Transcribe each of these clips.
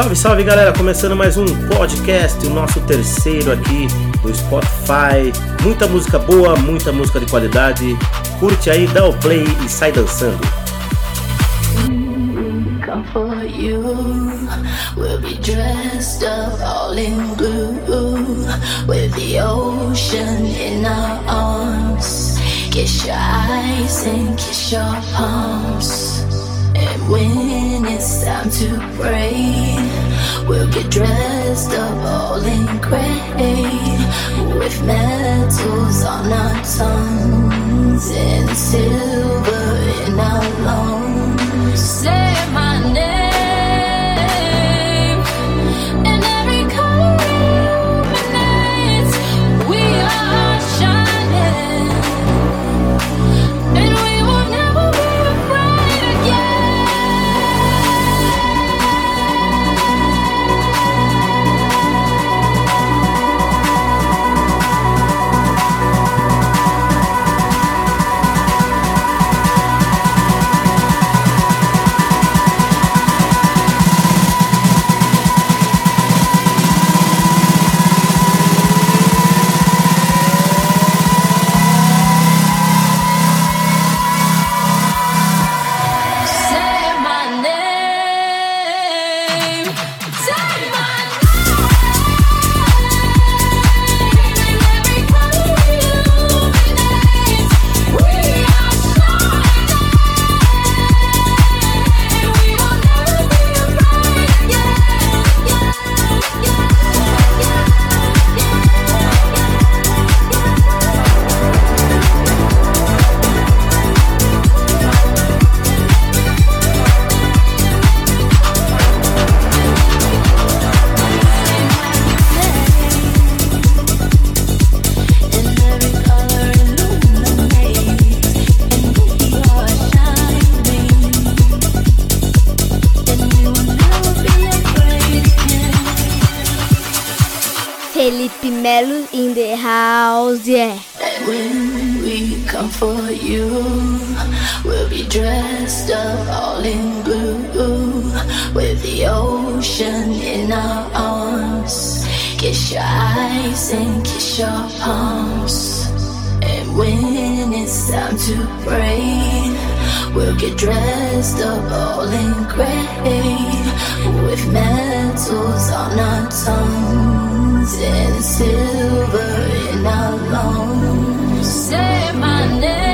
Salve, salve galera! Começando mais um podcast, o nosso terceiro aqui do Spotify. Muita música boa, muita música de qualidade. Curte aí, dá o play e sai dançando. For you, we'll be dressed up all in blue, with the ocean in our arms. Kiss your eyes and kiss your palms. When it's time to pray, we'll get dressed up all in gray with metals on our tongues and silver in our lungs. Say my name. house, yeah. When we come for you, we'll be dressed up all in blue with the ocean in our arms. Kiss your eyes and kiss your palms. And when it's time to pray, We'll get dressed up all in gray with medals on our tongues and silver in our lungs. Say my name.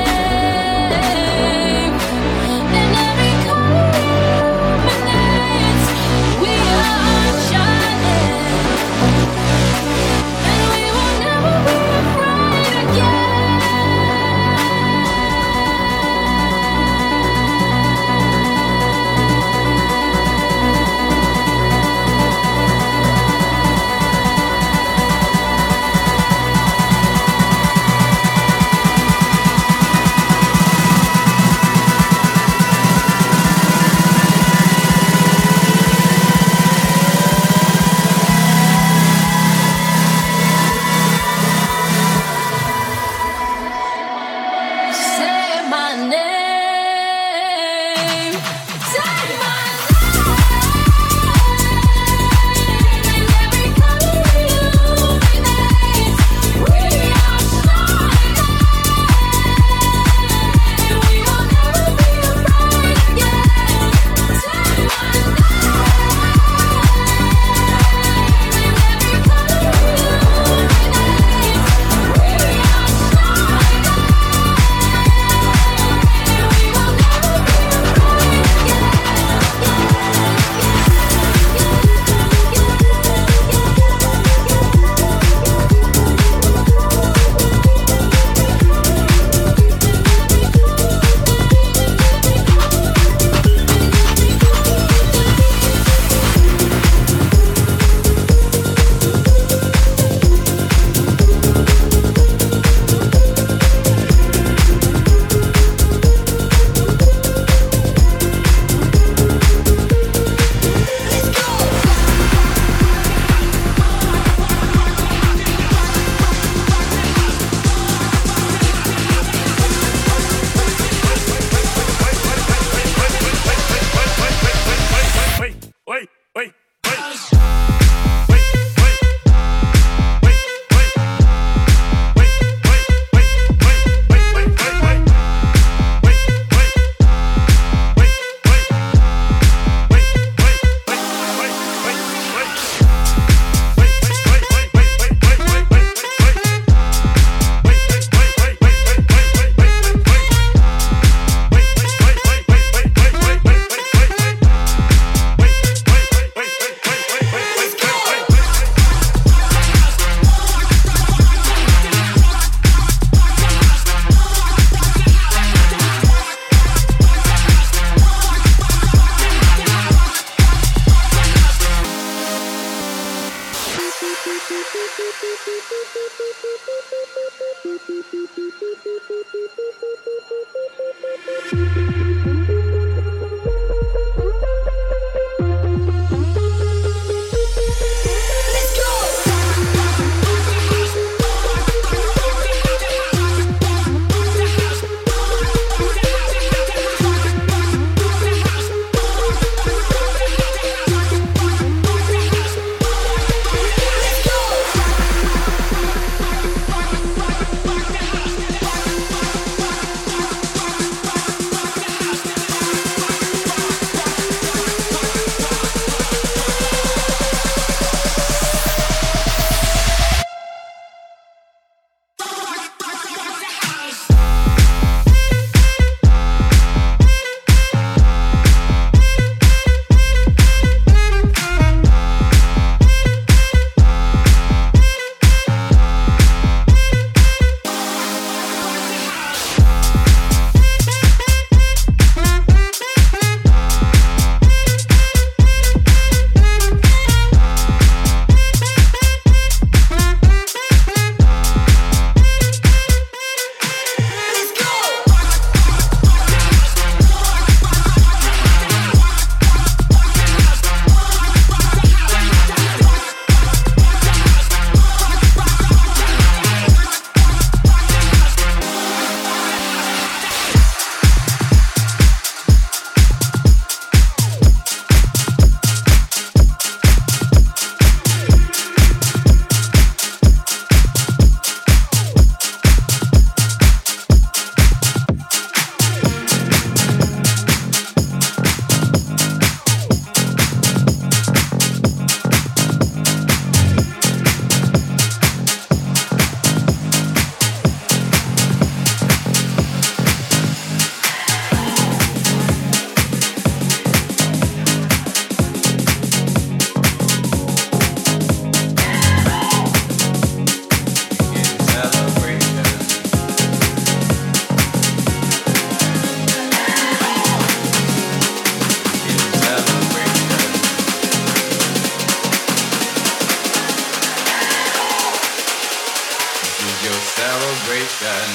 your celebration.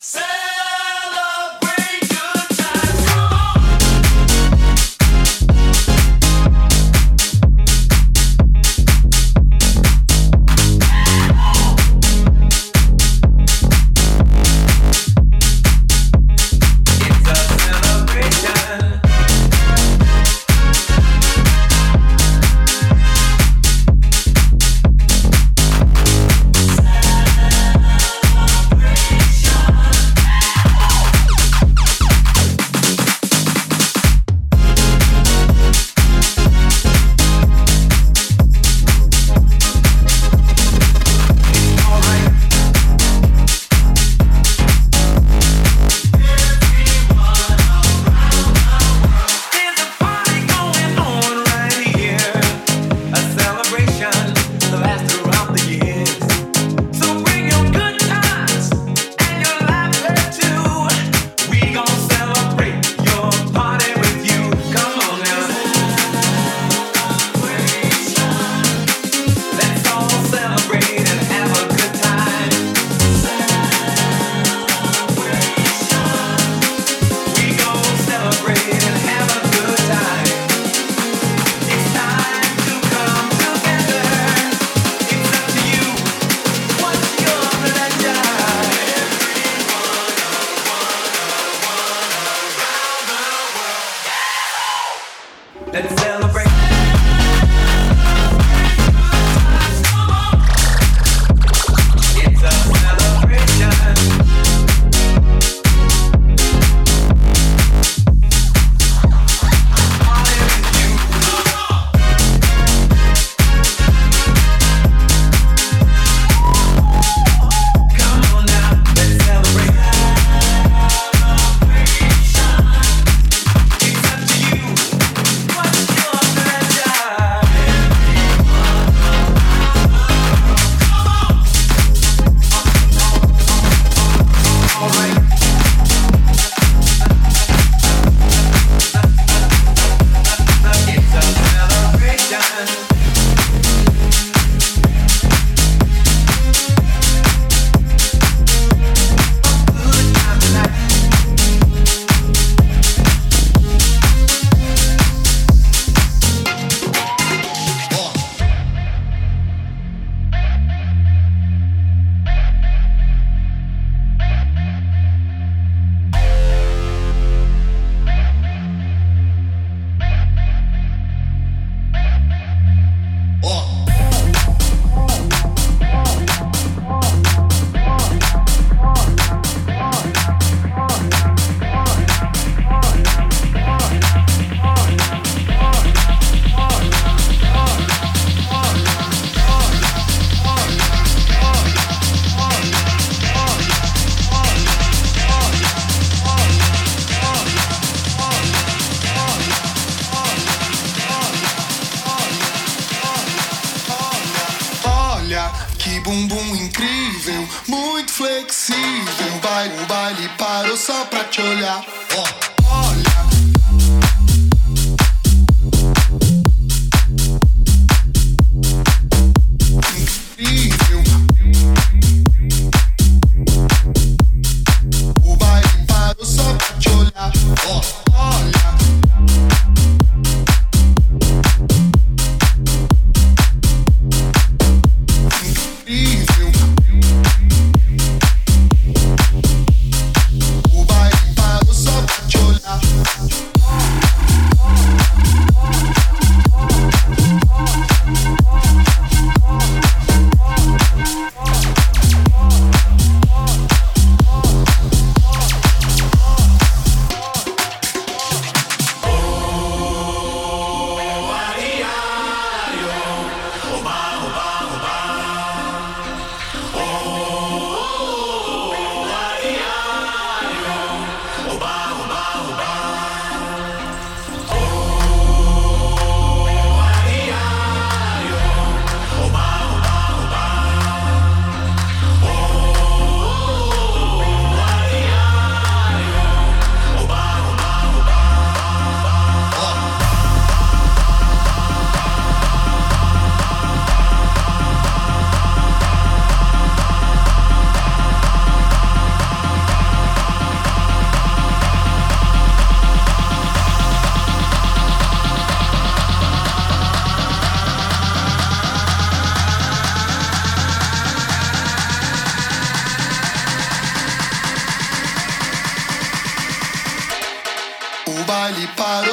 Say-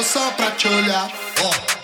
só pra te olhar. Oh.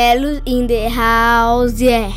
Melo in the house, yeah.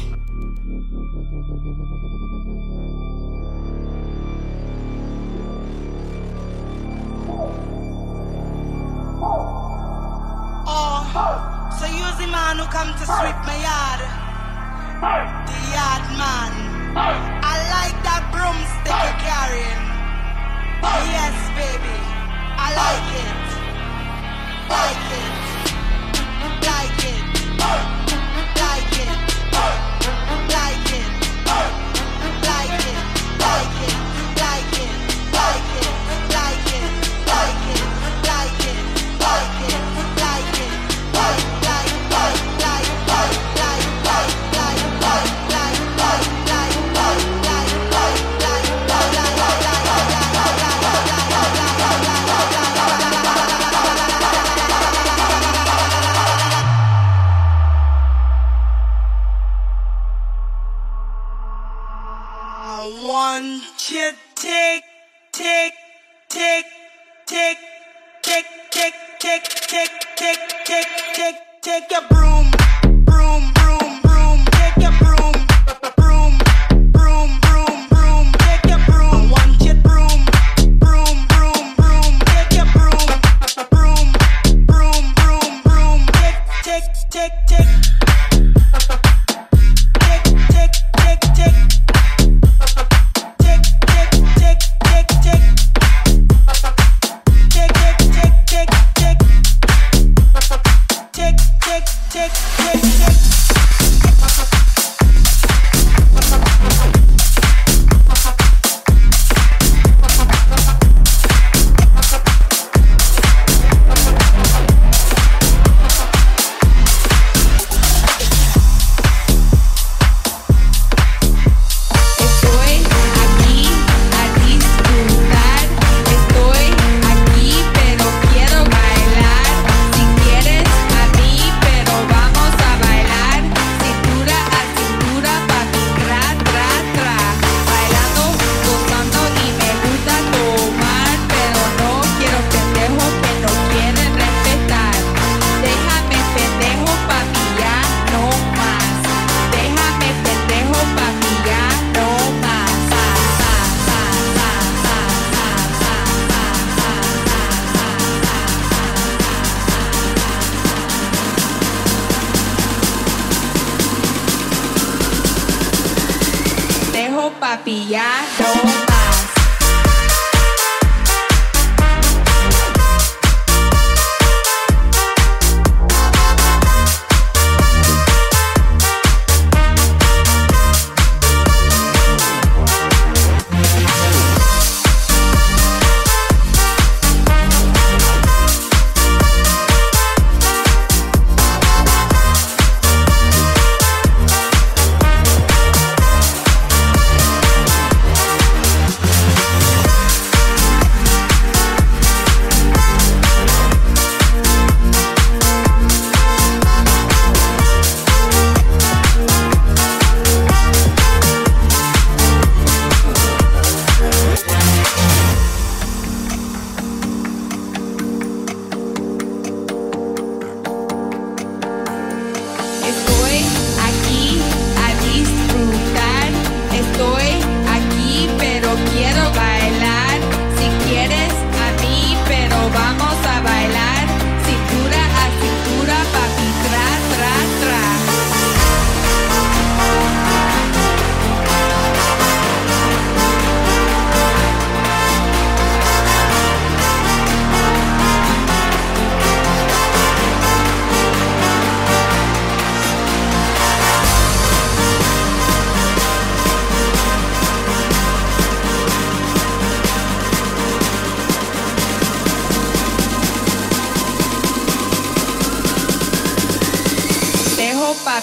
maquillar.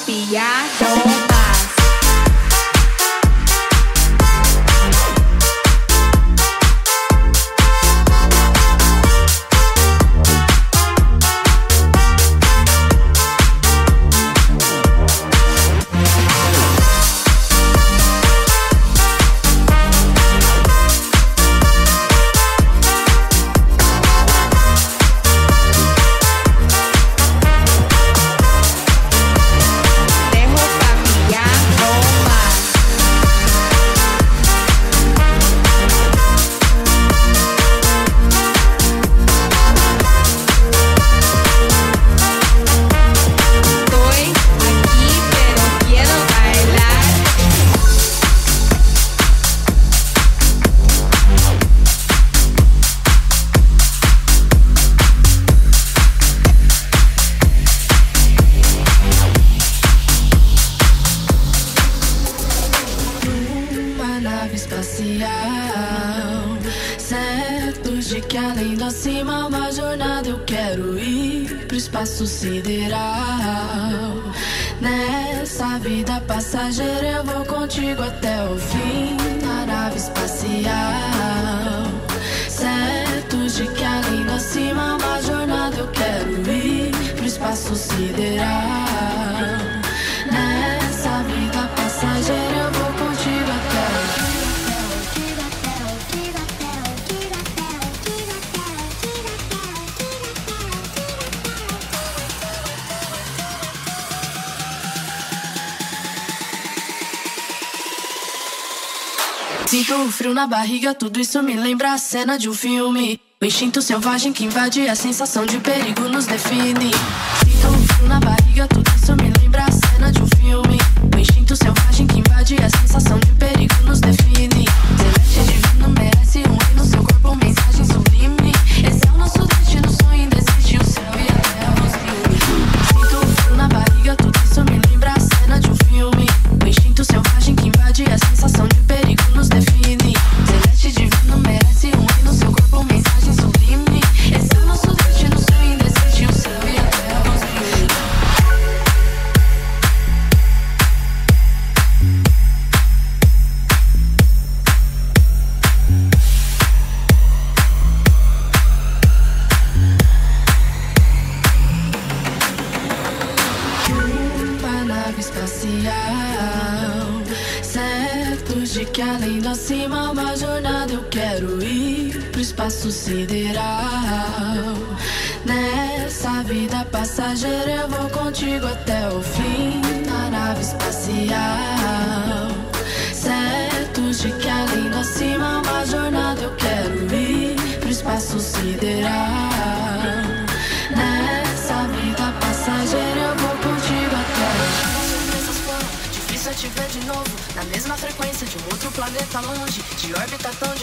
Papi, ya no Nessa vida passageira eu vou contigo até o fim da nave espacial. Certo de que além da cima uma jornada eu quero ir pro espaço sideral. Sinto um frio na barriga, tudo isso me lembra a cena de um filme. O instinto selvagem que invade a sensação de perigo nos define. Sinto um frio na barriga, tudo isso me lembra a cena de um filme. O instinto selvagem que invade a sensação de perigo nos define.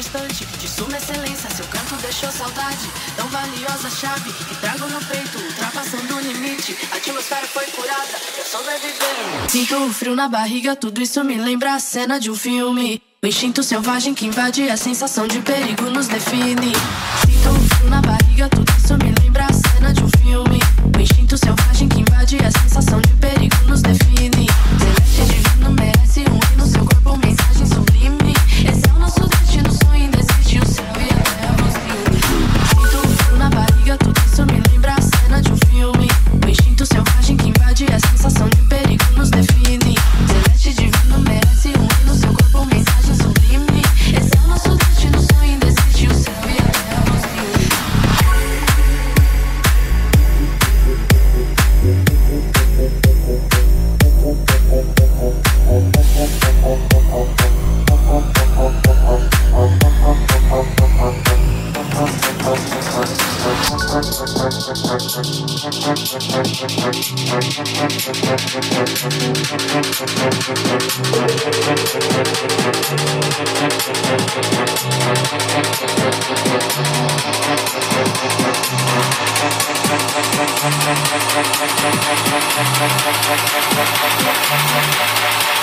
Distante, de suma excelência Seu canto deixou saudade, tão valiosa chave Que trago no peito, ultrapassando o limite A atmosfera foi curada, eu sobrevivendo Sinto o frio na barriga, tudo isso me lembra a cena de um filme o instinto selvagem que invade a sensação de perigo nos define. Sinto um frio na barriga, tudo isso me lembra a cena de um filme. O instinto selvagem que invade a sensação de perigo nos define. Celeste divino merece um rei no seu corpo, mensagem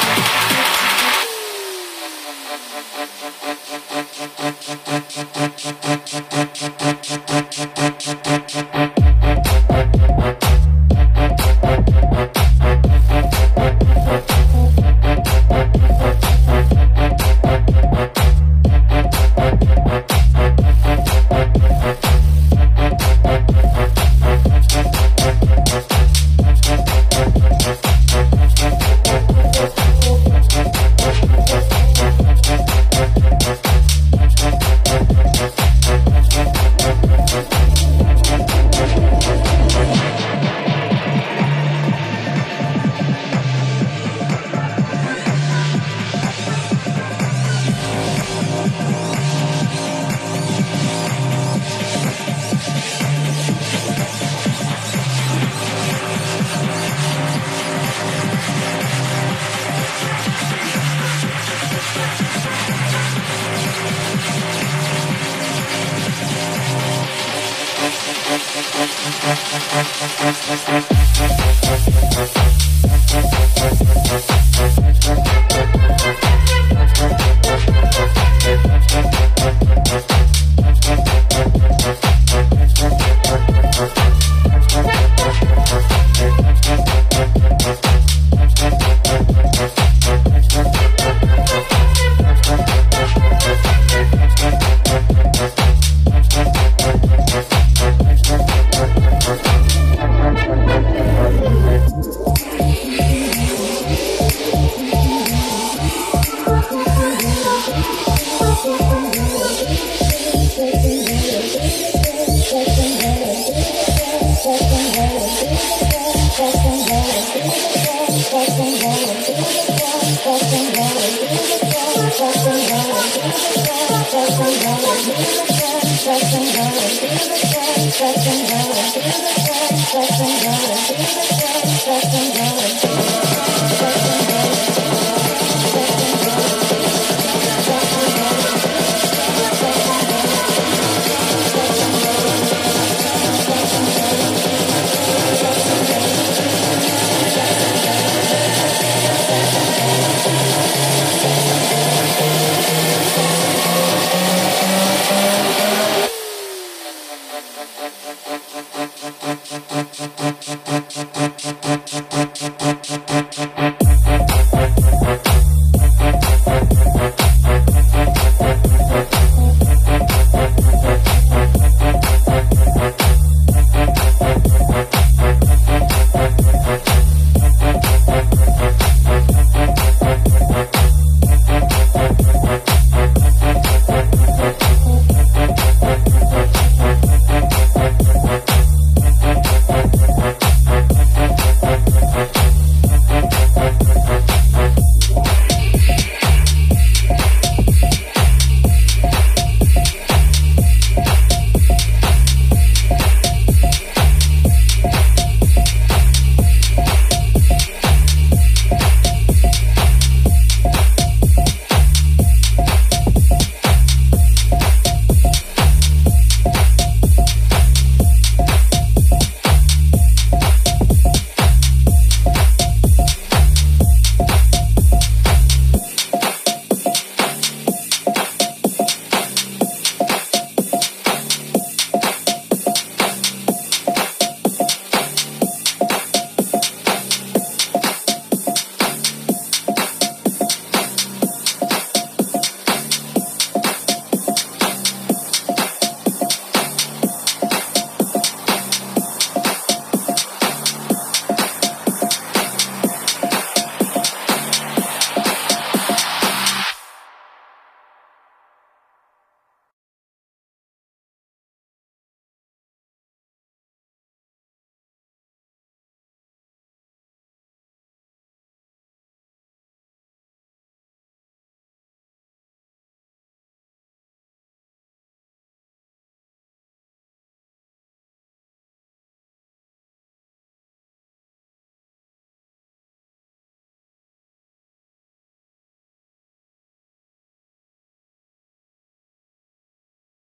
Thank Thank you.